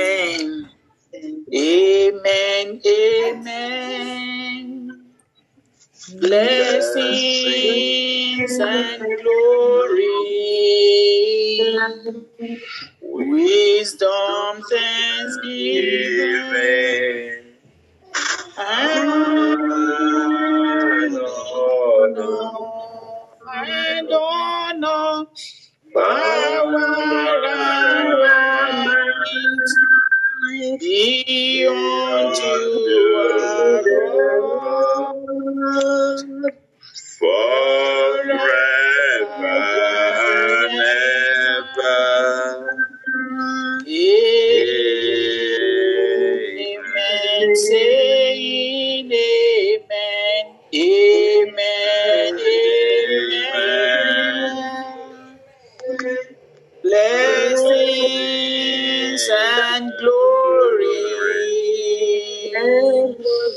Amen. Amen. Amen. Blessings and glory, wisdom, thanksgiving, and be unto our God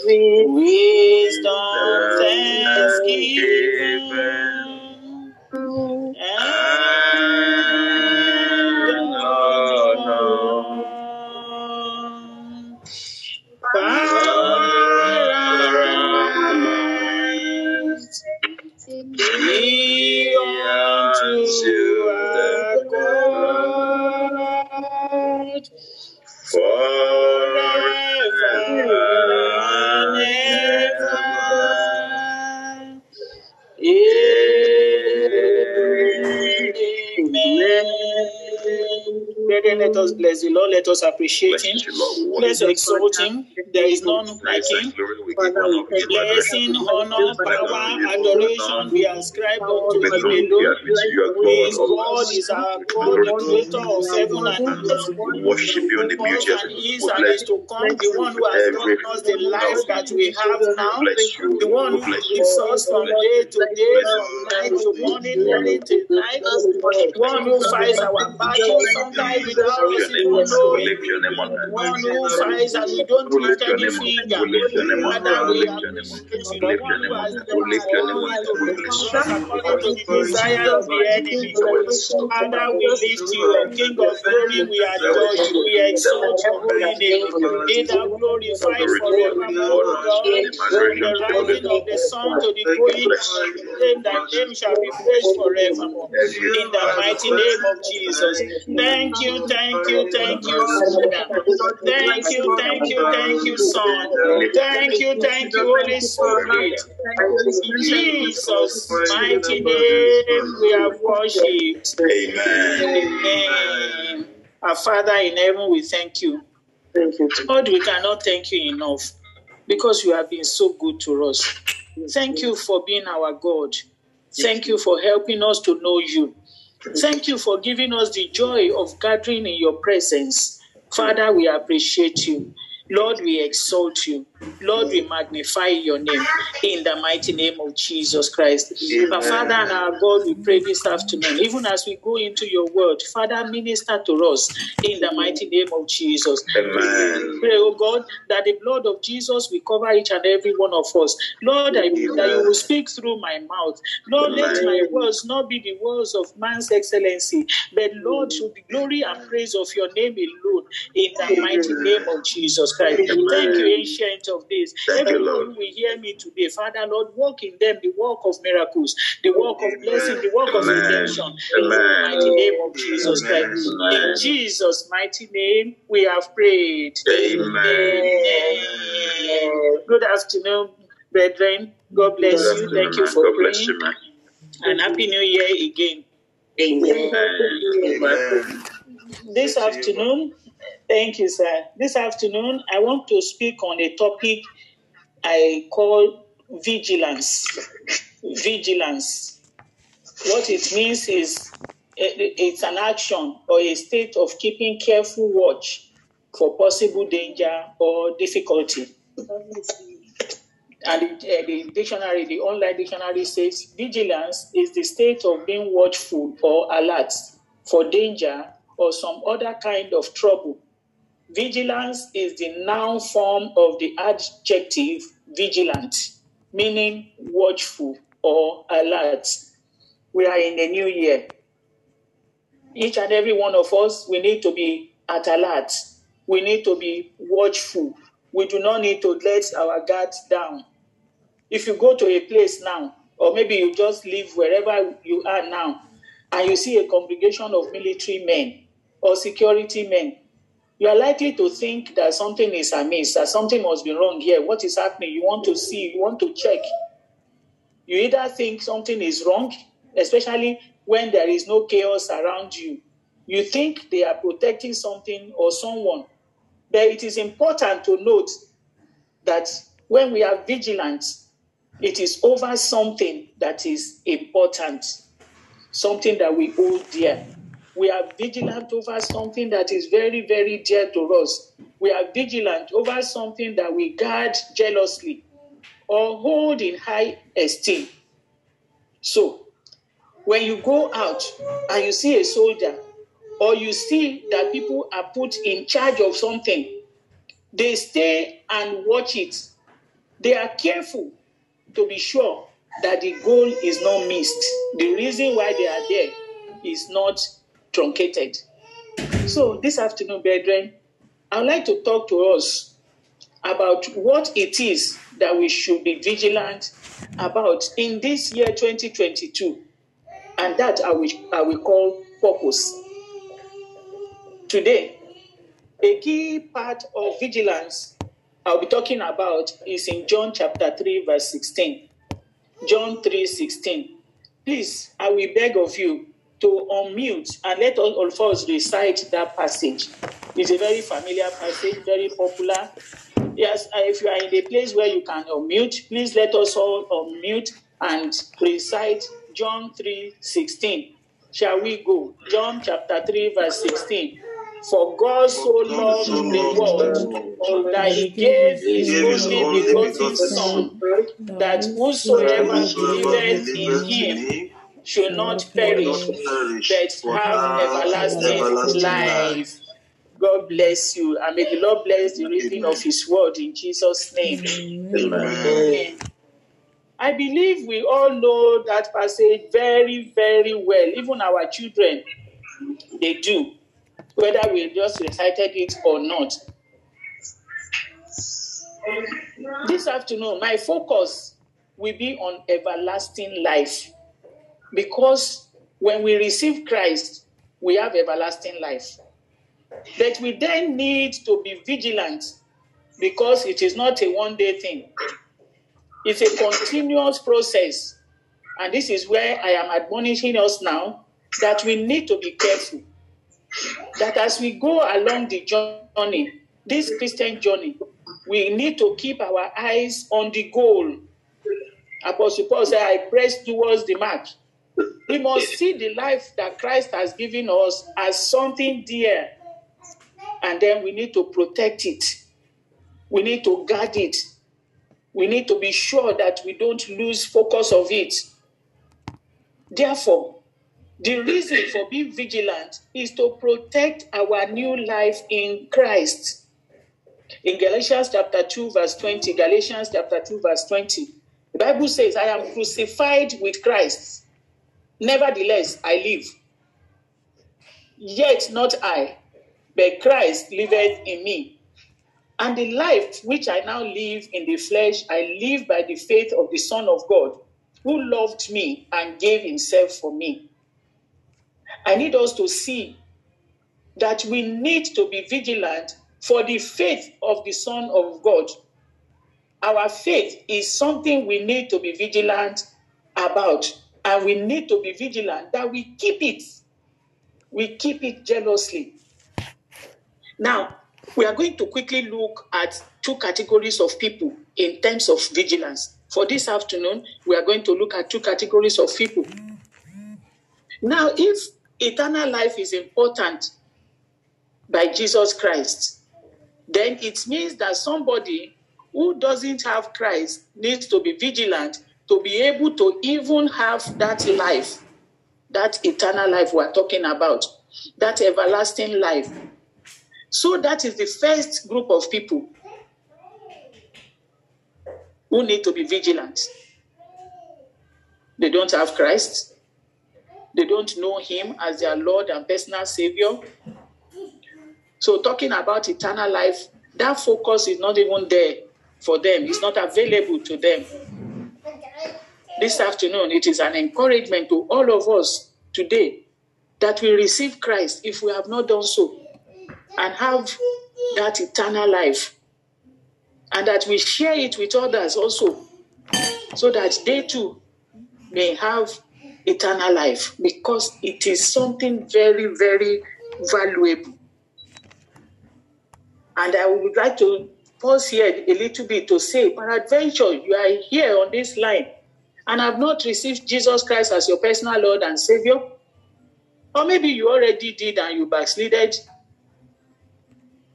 Wisdom, bless the Lord. Let us appreciate Him. Bless Lord. Let's exalt Him. There is none like Him. Glory we give honor, we give Blessing, honor, power, adoration be ascribed unto We Him know we alone. are God. Is our God, the creator of heaven and earth. We worship you in the beauty of and is We and bless is to come, the one who has given us the life that we have now, the one who us from day to day, from night to morning, morning to night, one who fights our battles, sometimes without us even. Knowing, lift your name on. one who fights and we don't lift any finger. Lift your name on. Father, We we lift your name on. We lift one your name on. We lift our your name on. to We be bless to us you. the desire of the enemy. So exalted. Father, we lift you. King of glory, we adore you. We exalt your holy name. Be thou glorified Glory to your name. forevermore, O God. name, From the rising of the sun to the going Bless of you, the Lord. same, thy name shall be praised forevermore. In the mighty name of Jesus. Thank you, thank you, thank you, Father. Thank you, thank you, thank you, Son. Thank you, thank you, Holy Spirit. In Jesus' mighty name, we have worshipped. Amen. Amen. Our Father in heaven, we thank you. thank you. Lord, we cannot thank you enough because you have been so good to us. Thank you for being our God. Thank you for helping us to know you. Thank you for giving us the joy of gathering in your presence. Father, we appreciate you. Lord, we exalt you. Lord, we magnify your name in the mighty name of Jesus Christ. Our Father and our God, we pray this afternoon, even as we go into your word, Father, minister to us in the mighty name of Jesus. Amen. Pray, oh God, that the blood of Jesus will cover each and every one of us. Lord, I pray that you will speak through my mouth. Lord, let my words not be the words of man's excellency, but Lord, to the glory and praise of your name alone in the mighty name of Jesus Christ. Thank you, ancient of days. Thank you, Everyone Lord. who will hear me today, Father, Lord, walk in them the work of miracles, the work of blessing, the work of Amen. redemption in the mighty name of Jesus Amen. Christ. Amen. In Jesus' mighty name, we have prayed. Amen. Amen. Good afternoon, brethren. God bless you. Thank you for God bless praying. you, man. And Happy New Year again. Amen. This afternoon, thank you, sir. This afternoon, I want to speak on a topic I call vigilance. Vigilance. What it means is it's an action or a state of keeping careful watch for possible danger or difficulty. And the, uh, the dictionary, the online dictionary says vigilance is the state of being watchful or alert for danger or some other kind of trouble. Vigilance is the noun form of the adjective vigilant, meaning watchful or alert. We are in the new year. Each and every one of us, we need to be at alert. we need to be watchful. We do not need to let our guard down. If you go to a place now, or maybe you just live wherever you are now, and you see a congregation of military men or security men, you are likely to think that something is amiss, that something must be wrong here. What is happening? You want to see, you want to check. You either think something is wrong, especially when there is no chaos around you. You think they are protecting something or someone. But it is important to note that when we are vigilant, it is over something that is important, something that we hold dear. We are vigilant over something that is very, very dear to us. We are vigilant over something that we guard jealously or hold in high esteem. So, when you go out and you see a soldier or you see that people are put in charge of something, they stay and watch it. They are careful to be sure that the goal is not missed. The reason why they are there is not truncated. So, this afternoon, brethren, I'd like to talk to us about what it is that we should be vigilant about in this year 2022, and that I will, I will call purpose. Today, a key part of vigilance I'll be talking about is in John chapter 3, verse 16. John 3 16. Please, I will beg of you to unmute and let all of us recite that passage. It's a very familiar passage, very popular. Yes, uh, if you are in a place where you can unmute, please let us all unmute and recite John 3 16. Shall we go? John chapter 3, verse 16. For God so loved the world that he gave his only begotten Son, that whosoever believeth in him should not perish, but have everlasting life. God bless you, and may the Lord bless the reading of His word in Jesus' name. Amen. I believe we all know that passage very, very well. Even our children, they do, whether we just recited it or not. This afternoon, my focus will be on everlasting life because when we receive Christ, we have everlasting life. But we then need to be vigilant because it is not a one day thing, it's a continuous process. And this is where I am admonishing us now that we need to be careful. That as we go along the journey, this Christian journey, we need to keep our eyes on the goal. Apostle Paul said, I press towards the mark. We must see the life that Christ has given us as something dear. And then we need to protect it. We need to guard it. We need to be sure that we don't lose focus of it. Therefore, the reason for being vigilant is to protect our new life in Christ. In Galatians chapter 2, verse 20, Galatians chapter 2, verse 20, the Bible says, I am crucified with Christ. Nevertheless, I live. Yet not I, but Christ liveth in me. And the life which I now live in the flesh, I live by the faith of the Son of God, who loved me and gave himself for me. I need us to see that we need to be vigilant for the faith of the Son of God. Our faith is something we need to be vigilant about, and we need to be vigilant that we keep it. We keep it jealously. Now, we are going to quickly look at two categories of people in terms of vigilance. For this afternoon, we are going to look at two categories of people. Now, if eternal life is important by Jesus Christ, then it means that somebody who doesn't have Christ needs to be vigilant to be able to even have that life, that eternal life we're talking about, that everlasting life. So that is the first group of people who need to be vigilant. They don't have Christ. They don't know Him as their Lord and personal Savior. So, talking about eternal life, that focus is not even there for them, it's not available to them. This afternoon, it is an encouragement to all of us today that we receive Christ if we have not done so and have that eternal life and that we share it with others also so that they too may have eternal life because it is something very, very valuable. And I would like to pause here a little bit to say, peradventure, you are here on this line and have not received Jesus Christ as your personal Lord and Savior. Or maybe you already did and you backslided.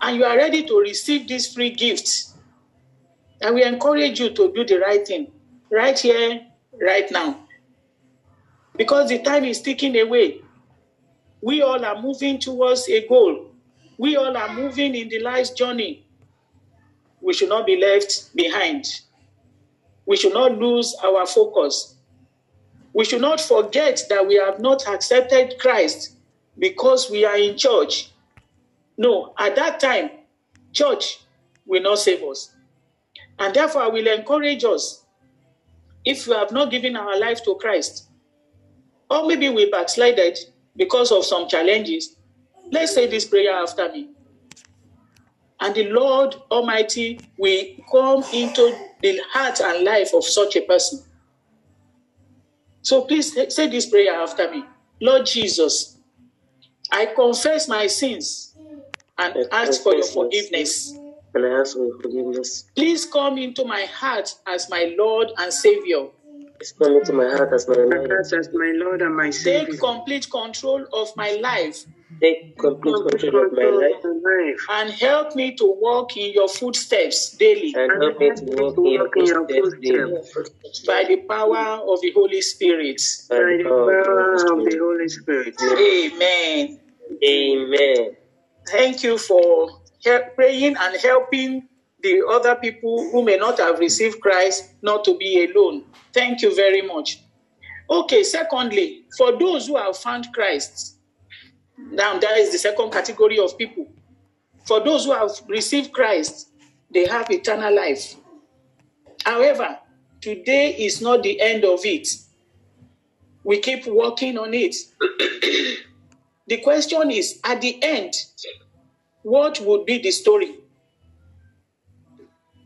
And you are ready to receive this free gift. And we encourage you to do the right thing right here, right now. Because the time is ticking away. We all are moving towards a goal. We all are moving in the life's journey. We should not be left behind. We should not lose our focus. We should not forget that we have not accepted Christ because we are in church. No, at that time, church will not save us. And therefore, I will encourage us if we have not given our life to Christ, or maybe we backslided because of some challenges, let's say this prayer after me. And the Lord Almighty will come into the heart and life of such a person. So please say this prayer after me. Lord Jesus, I confess my sins and ask for your forgiveness. And I ask for your forgiveness. Please come into my heart as my Lord and Savior. Please come into my heart as my Lord. as my Lord and my Savior. Take complete control of my life Take complete control of my life life. and help me to walk in your footsteps daily and help me to walk in your footsteps daily. by the power of the Holy Spirit. By the power of the Holy Spirit. Amen. Amen. Thank you for he- praying and helping the other people who may not have received Christ not to be alone. Thank you very much. Okay, secondly, for those who have found Christ, now that is the second category of people. For those who have received Christ, they have eternal life. However, today is not the end of it. We keep working on it. the question is at the end, what would be the story?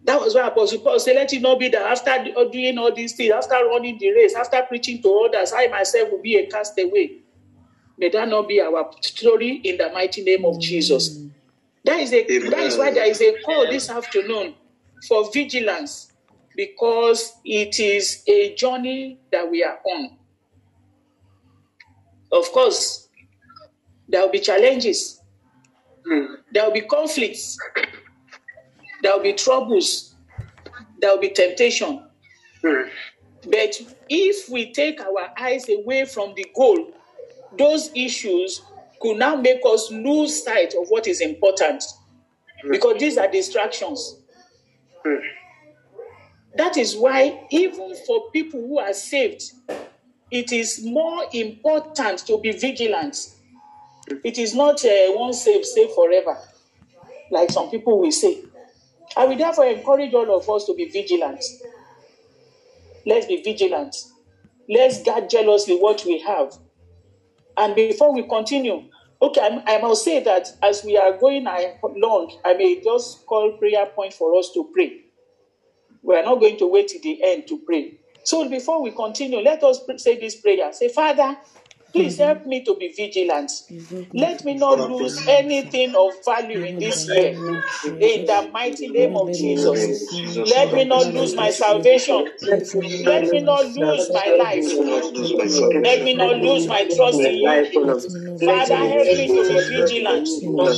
That was why Apostle Paul said, Let it not be that after doing all these things, after running the race, after preaching to others, I myself will be a castaway. May that not be our story in the mighty name of Jesus. Mm. That is, a, Amen. that is why there is a call this afternoon for vigilance because it is a journey that we are on. Of course, there will be challenges, hmm. there will be conflicts, there will be troubles, there will be temptation. Hmm. But if we take our eyes away from the goal, those issues could now make us lose sight of what is important because these are distractions. That is why, even for people who are saved, it is more important to be vigilant. It is not uh, once saved, saved forever, like some people will say. I will therefore encourage all of us to be vigilant. Let's be vigilant. Let's guard jealously what we have. And before we continue, okay, I, I must say that as we are going along, I may just call prayer point for us to pray. We are not going to wait till the end to pray. So before we continue, let us say this prayer. Say, Father, please mm-hmm. help me to be vigilant. Let me not lose anything of value in this year. In the mighty name of Jesus. Let me not lose my salvation. Let me not lose my life. Let me not lose my trust in you. Father, help me to be vigilant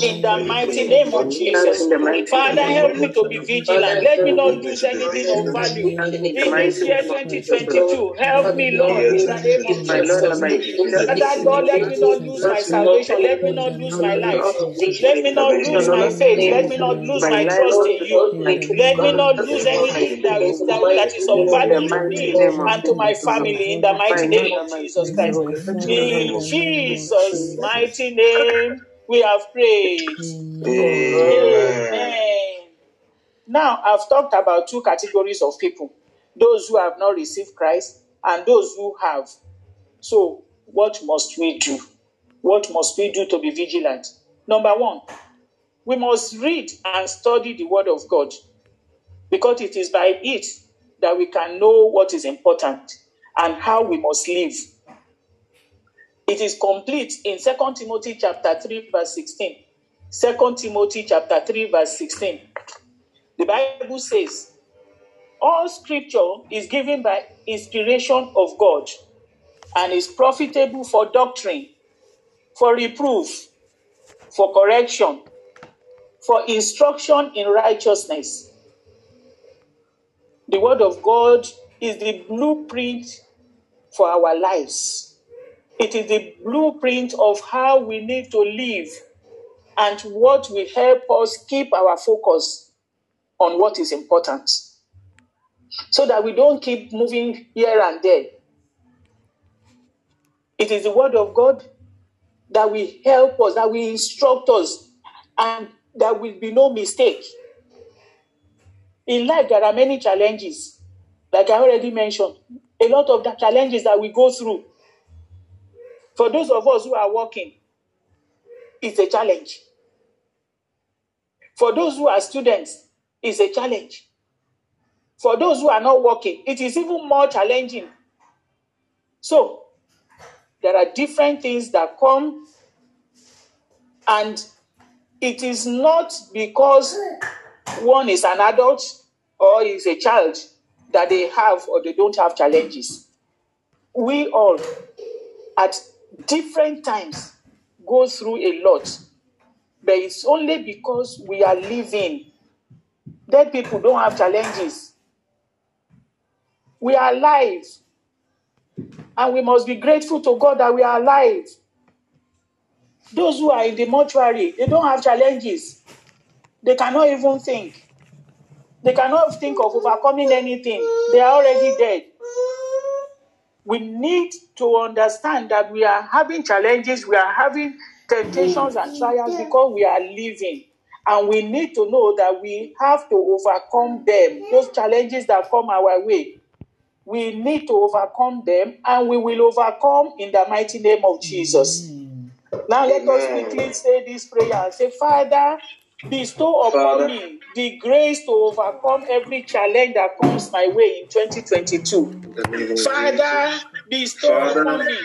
in the mighty name of Jesus. Father, help me to be vigilant. Let me not lose anything of value in this year 2022. Help me, Lord, in the name of Jesus. Father God, let me not lose my salvation. Let me not lose my life. Let me not lose my faith. Let me not lose my trust in you. Let me not lose anything that is, that, that is of value to me and to my family in the mighty name of Jesus Christ. In Jesus' mighty name, We have prayed. Amen. Now, I've talked about two categories of people those who have not received Christ and those who have. So, what must we do? What must we do to be vigilant? Number one, we must read and study the Word of God because it is by it that we can know what is important and how we must live. It is complete in 2 Timothy chapter 3 verse 16. 2 Timothy chapter 3 verse 16. The Bible says, all scripture is given by inspiration of God and is profitable for doctrine, for reproof, for correction, for instruction in righteousness. The word of God is the blueprint for our lives. It is the blueprint of how we need to live and what will help us keep our focus on what is important so that we don't keep moving here and there. It is the word of God that will help us, that will instruct us, and there will be no mistake. In life, there are many challenges, like I already mentioned, a lot of the challenges that we go through. For those of us who are working, it's a challenge. For those who are students, it's a challenge. For those who are not working, it is even more challenging. So, there are different things that come, and it is not because one is an adult or is a child that they have or they don't have challenges. We all, at different times, go through a lot, but it's only because we are living. Dead people don't have challenges. We are alive. And we must be grateful to God that we are alive. Those who are in the mortuary, they don't have challenges. They cannot even think. They cannot think of overcoming anything. They are already dead. We need to understand that we are having challenges, we are having temptations and trials because we are living. And we need to know that we have to overcome them, those challenges that come our way. We need to overcome them, and we will overcome in the mighty name of Jesus. Now let us quickly say this prayer and say, Father, bestow upon Father. me the grace to overcome every challenge that comes my way in 2022. In the name of Father, Jesus. Bestow upon me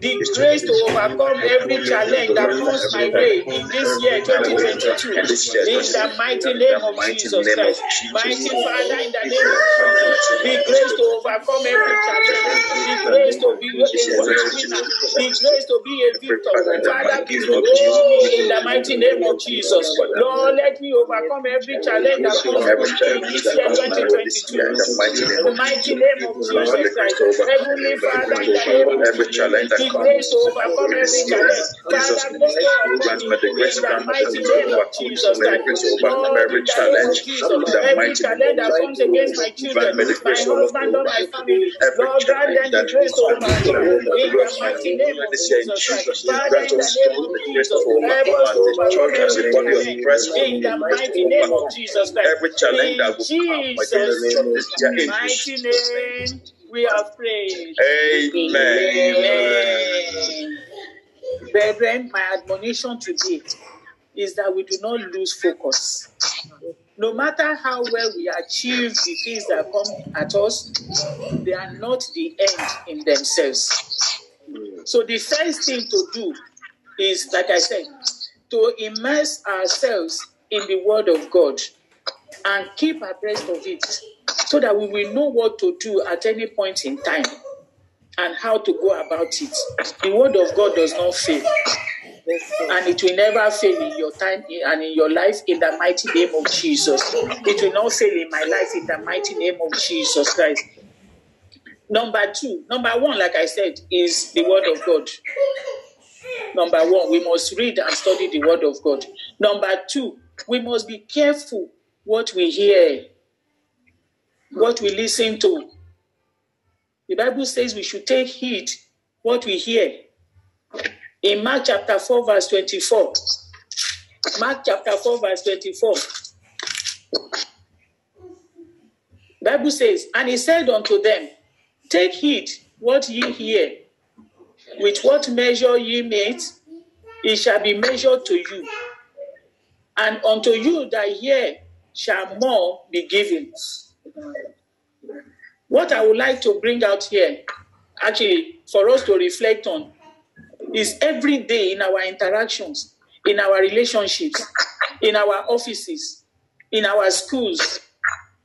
the grace to overcome every challenge that comes my way in this year 2022. In the mighty name of Jesus Christ. Mighty Father, in the name of Jesus, the grace to overcome every challenge, the grace to be a winner, the grace to be a victor. Father, bestow me in the mighty name of Jesus. Lord, let me overcome every challenge that comes my way in this year 2022. In the mighty name of Jesus. Christ. Heavenly Father, the name of every challenge that the grace to overcome every challenge. Father, bestow upon me the mighty name of Jesus Christ. Lord, in the name of Jesus, every challenge that comes against my children, my husband or my family, Lord, grant them the grace to overcome the mighty name of Jesus Christ. Father, in the name of Jesus, help us to overcome every challenge in the mighty name of Jesus Christ. Every challenge that will come against Jesus' this mighty name, we have prayed. Amen. Amen. Brethren, my admonition today is that we do not lose focus. No matter how well we achieve the things that come at us, they are not the end in themselves. So the first thing to do is, like I said, to immerse ourselves in the Word of God and keep abreast of it so that we will know what to do at any point in time and how to go about it. The Word of God does not fail. And it will never fail in your time and in your life in the mighty name of Jesus. It will not fail in my life in the mighty name of Jesus Christ. Number two, number one, like I said, is the Word of God. Number one, we must read and study the Word of God. Number two, we must be careful what we hear, what we listen to. The Bible says we should take heed what we hear. in Mark chapter 4, verse 24. Mark chapter 4, verse 24. Bible says, And he said unto them, Take heed what ye hear. With what measure ye mete, it shall be measured to you. And unto you that hear shall more be given. What I would like to bring out here, actually, for us to reflect on, is every day in our interactions, in our relationships, in our offices, in our schools,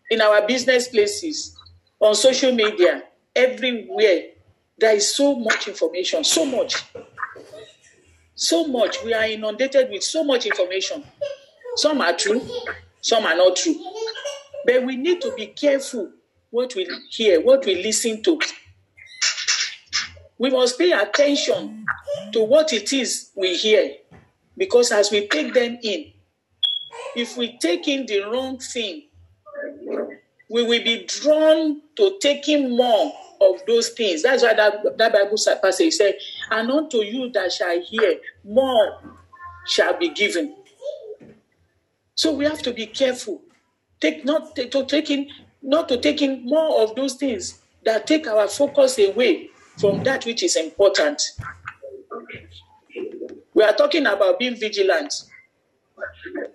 in our business places, on social media, everywhere, there is so much information, so much. So much. We are inundated with so much information. Some are true, some are not true. But we need to be careful what we hear, what we listen to. We must pay attention to what it is we hear. Because as we take them in, if we take in the wrong thing, we will be drawn to taking more of those things. That's why that, that Bible passage said, And unto you that shall hear, more shall be given. So we have to be careful. Take not to taking not to taking more of those things that take our focus away from that which is important. We are talking about being vigilant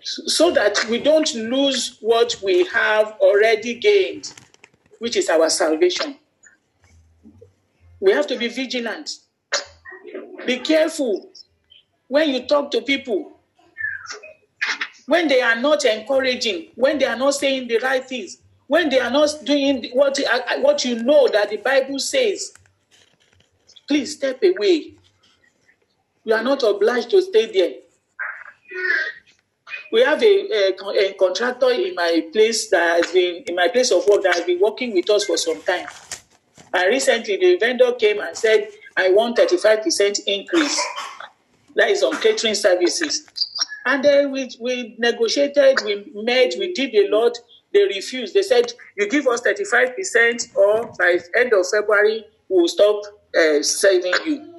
so that we don't lose what we have already gained, which is our salvation. We have to be vigilant. Be careful when you talk to people. When they are not encouraging, when they are not saying the right things, when they are not doing what, what you know that the Bible says, please step away. You are not obliged to stay there. We have a, a, a, contractor in my place that has been in my place of work that has been working with us for some time. And recently, the vendor came and said, "I want 35% increase." That is on catering services. And then we we negotiated, we met, we did a lot. They refused. They said, "You give us 35%, or by end of February, we will stop uh, you."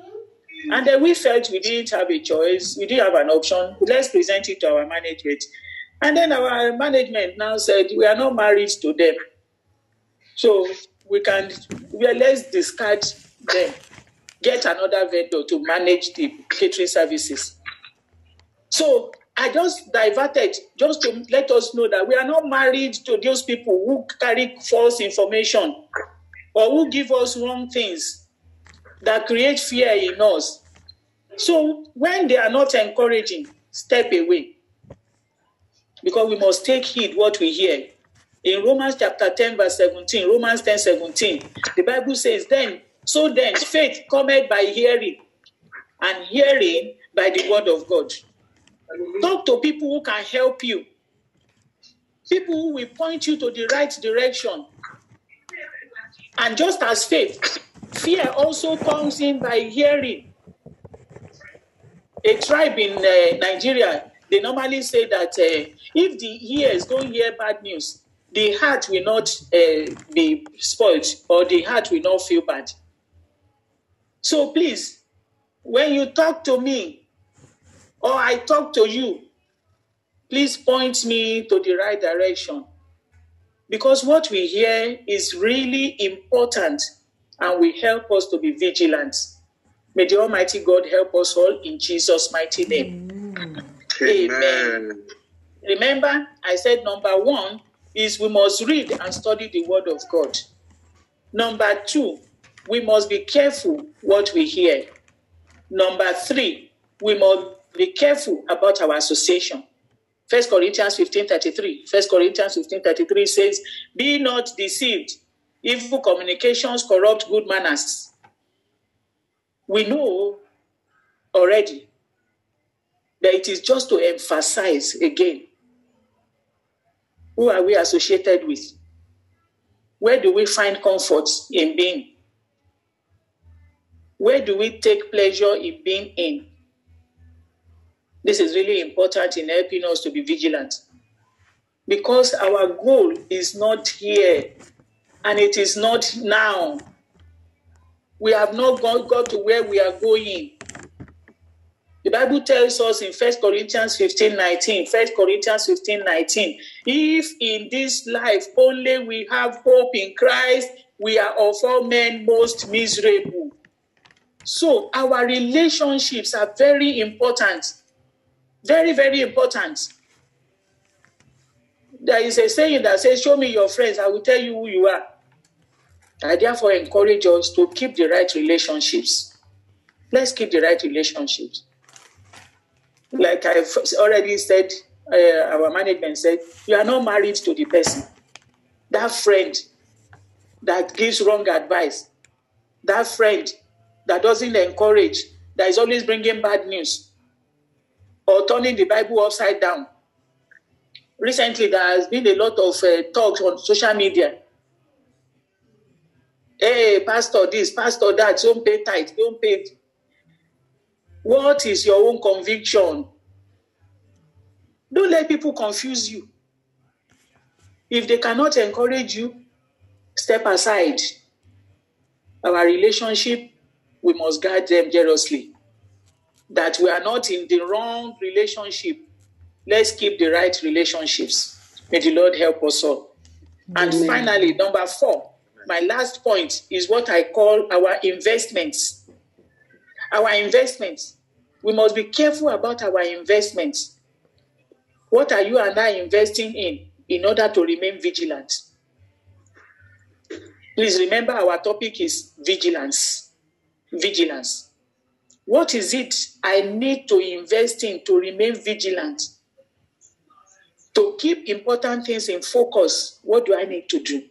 And then we felt we didn't have a choice, we didn't have an option. Let's present it to our management. And then our management now said, We are not married to them. So we can, well, let's discard them, get another vendor to manage the catering services. So I just diverted just to let us know that we are not married to those people who carry false information or who give us wrong things that create fear in us. So when they are not encouraging, step away. Because we must take heed what we hear. In Romans chapter 10, verse 17, Romans 10, 17, the Bible says, Then, so then, faith cometh by hearing, and hearing by the word of God. Talk to people who can help you. People who will point you to the right direction. And just as faith, Fear also comes in by hearing. A tribe in uh, Nigeria, they normally say that uh, if the ears don't hear bad news, the heart will not uh, be spoiled or the heart will not feel bad. So please, when you talk to me or I talk to you, please point me to the right direction. Because what we hear is really important and will help us to be vigilant. May the Almighty God help us all in Jesus' mighty name. Amen. Amen. Remember, I said number one is we must read and study the Word of God. Number two, we must be careful what we hear. Number three, we must be careful about our association. First Corinthians 15 33. First Corinthians 15 33 says, Be not deceived. Evil communications corrupt good manners. We know already that it is just to emphasize again who are we associated with? Where do we find comfort in being? Where do we take pleasure in being in? This is really important in helping us to be vigilant because our goal is not here and it is not now. We have not got, got to where we are going. The Bible tells us in 1 Corinthians 15 19, 1 Corinthians 15 19, if in this life only we have hope in Christ, we are of all men most miserable. So our relationships are very important. Very, very important. There is a saying that says, Show me your friends, I will tell you who you are. I therefore encourage us to keep the right relationships. Let's keep the right relationships. Like I've already said, uh, our management said, you are not married to the person. That friend that gives wrong advice, that friend that doesn't encourage, that is always bringing bad news or turning the Bible upside down. Recently, there has been a lot of uh, talks on social media. Hey, pastor, this, pastor, that, don't pay tithe, don't pay. What is your own conviction? Don't let people confuse you. If they cannot encourage you, step aside. Our relationship, we must guard them jealously. That we are not in the wrong relationship. Let's keep the right relationships. May the Lord help us all. And Amen. finally, number four, my last point is what I call our investments. Our investments. We must be careful about our investments. What are you and I investing in in order to remain vigilant? Please remember our topic is vigilance. Vigilance. What is it I need to invest in to remain vigilant? To keep important things in focus, what do I need to do?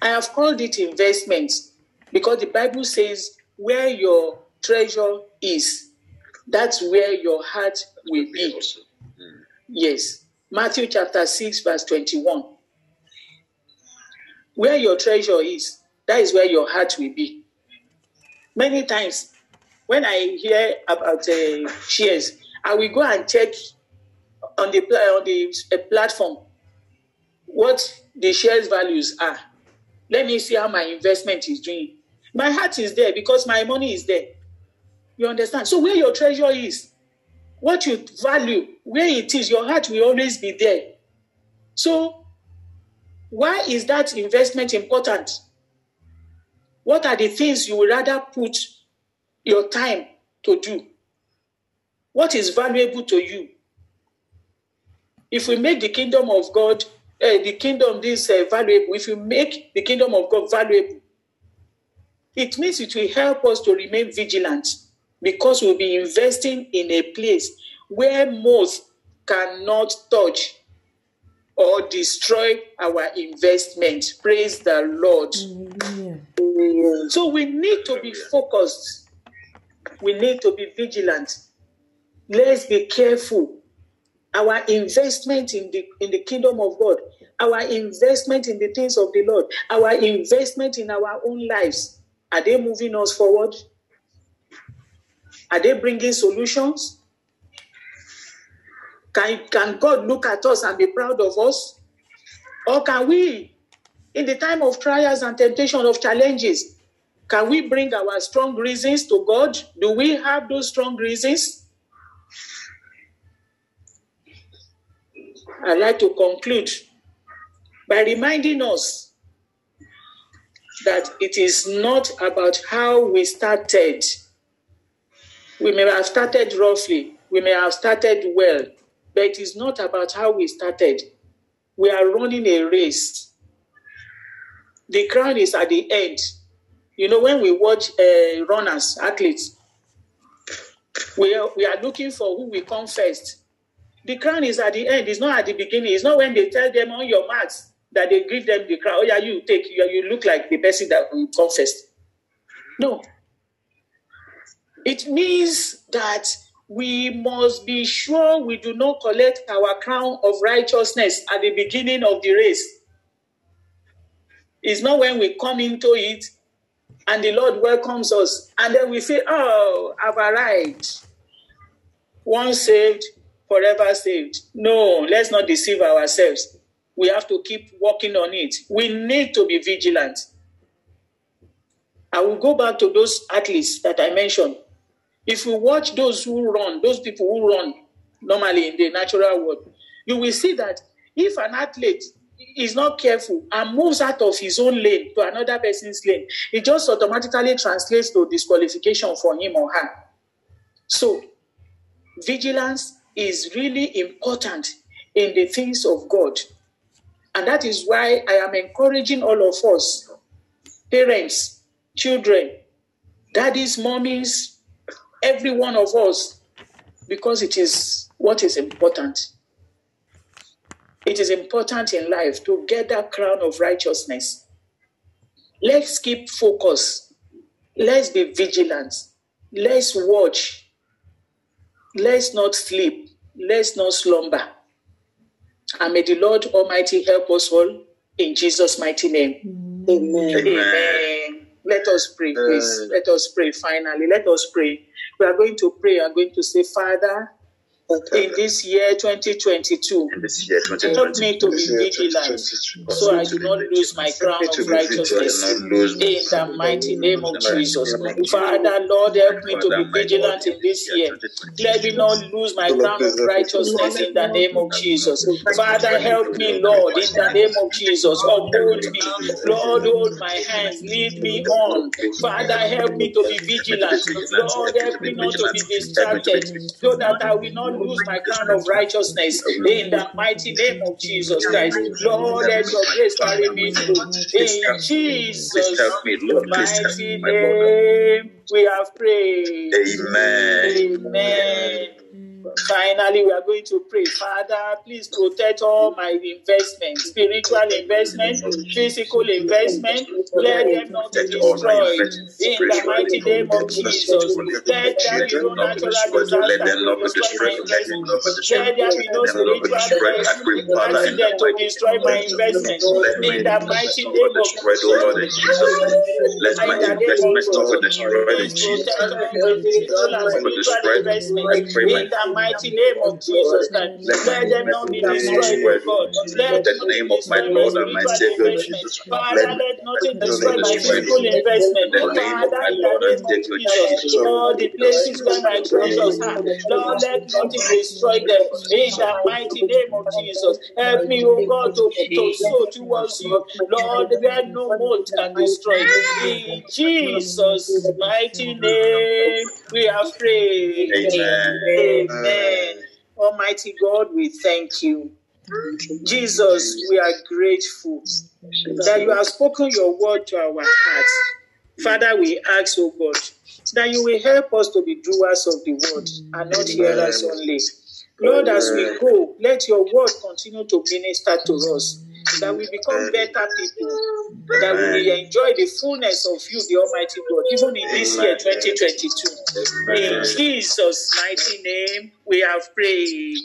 I have called it investments because the Bible says, where your treasure is, that's where your heart will be. Yes. Matthew chapter 6, verse 21. Where your treasure is, that is where your heart will be. Many times, when I hear about uh, shares, I will go and check on the on the uh, platform what the shares values are. Let me see how my investment is doing. My heart is there because my money is there. You understand? So where your treasure is, what you value, where it is, your heart will always be there. So why is that investment important? What are the things you would rather put your time to do? What is valuable to you? If we make the kingdom of God, uh, the kingdom this uh, valuable, if we make the kingdom of God valuable, it means it will help us to remain vigilant because we'll be investing in a place where most cannot touch or destroy our investment. Praise the Lord. Hallelujah. So we need to be focused. We need to be vigilant. Let's be careful. Our investment in the in the kingdom of God, our investment in the things of the Lord, our investment in our own lives, are they moving us forward? Are they bringing solutions? Can, can God look at us and be proud of us? Or can we, in the time of trials and temptation of challenges, can we bring our strong reasons to God? Do we have those strong reasons? I'd like to conclude by reminding us that it is not about how we started. We may have started roughly, we may have started well, but it is not about how we started. We are running a race. The crown is at the end. You know, when we watch uh, runners, athletes, we are, we are looking for who will come first. The crown is at the end, it's not at the beginning. It's not when they tell them on your marks that they give them the crown. Oh, yeah, you take, you, you look like the person that will come first. No. It means that we must be sure we do not collect our crown of righteousness at the beginning of the race. It's not when we come into it and the Lord welcomes us and then we feel, oh, I've arrived. Once saved, forever saved. No, let's not deceive ourselves. We have to keep working on it. We need to be vigilant. I will go back to those athletes that I mentioned. If you watch those who run, those people who run normally in the natural world, you will see that if an athlete is not careful and moves out of his own lane to another person's lane, it just automatically translates to disqualification for him or her. So, vigilance is really important in the things of God. And that is why I am encouraging all of us, parents, children, daddies, mommies, every one of us, because it is what is important. It is important in life to get that crown of righteousness. Let's keep focus. Let's be vigilant. Let's watch. Let's not sleep. Let's not slumber. And may the Lord Almighty help us all in Jesus' mighty name. Amen. Amen. Amen. Let us pray, please. Let us pray finally. Let us pray. We are going to pray. We are going to say, Father, in this year 2022, In this year, help me to be vigilant so I do not lose my crown of righteousness. In the mighty name of Jesus. Father, Lord, help me to be vigilant in this year. Let me not lose my crown of righteousness in the name of Jesus. Father, help me, Lord, in the name of Jesus. Uphold me. Lord, hold my hands. Lead me on. Father, help me to be vigilant. Lord, help me not to be distracted so that I will not lose my crown of righteousness in the mighty name of Jesus Christ. Lord, let your grace carry me through. In Jesus' me, Lord. Please mighty me, my Lord. name, we have prayed. Amen. Amen. Finally, we are going to pray. Father, please protect all my investments, spiritual investment, physical investment. Let them not be destroyed. In the mighty name of Jesus, let there be no natural disaster Let them not be destroyed. Let them not be destroyed. Let them not be spiritual destroyed. Destroy my investment. In the mighty name of Jesus' Let my investment not be destroyed in Jesus' Not be destroyed. Mighty name of Jesus Christ. let them not be destroyed, oh God. Let destroyed. In not the name of my Lord and my Savior. Jesus, Father, let nothing destroy my physical investment. In the name of Father, my in the name of Jesus, all the places where my treasures are, Lord, let nothing destroy them. In the mighty name of Jesus, help me, oh God, to, to sow towards you. Lord, where no mold can destroy. In Jesus' mighty name, we have prayed. Amen. Amen. Almighty God, we thank you. Jesus, we are grateful that you have spoken your word to our hearts. Father, we ask, oh God, that you will help us to be doers of the word and not hearers only. Lord, as we go, let your word continue to minister to us, that we become better people, that we enjoy the fullness of you, the Almighty God, even in this year 2022. In Jesus' mighty name, we have prayed.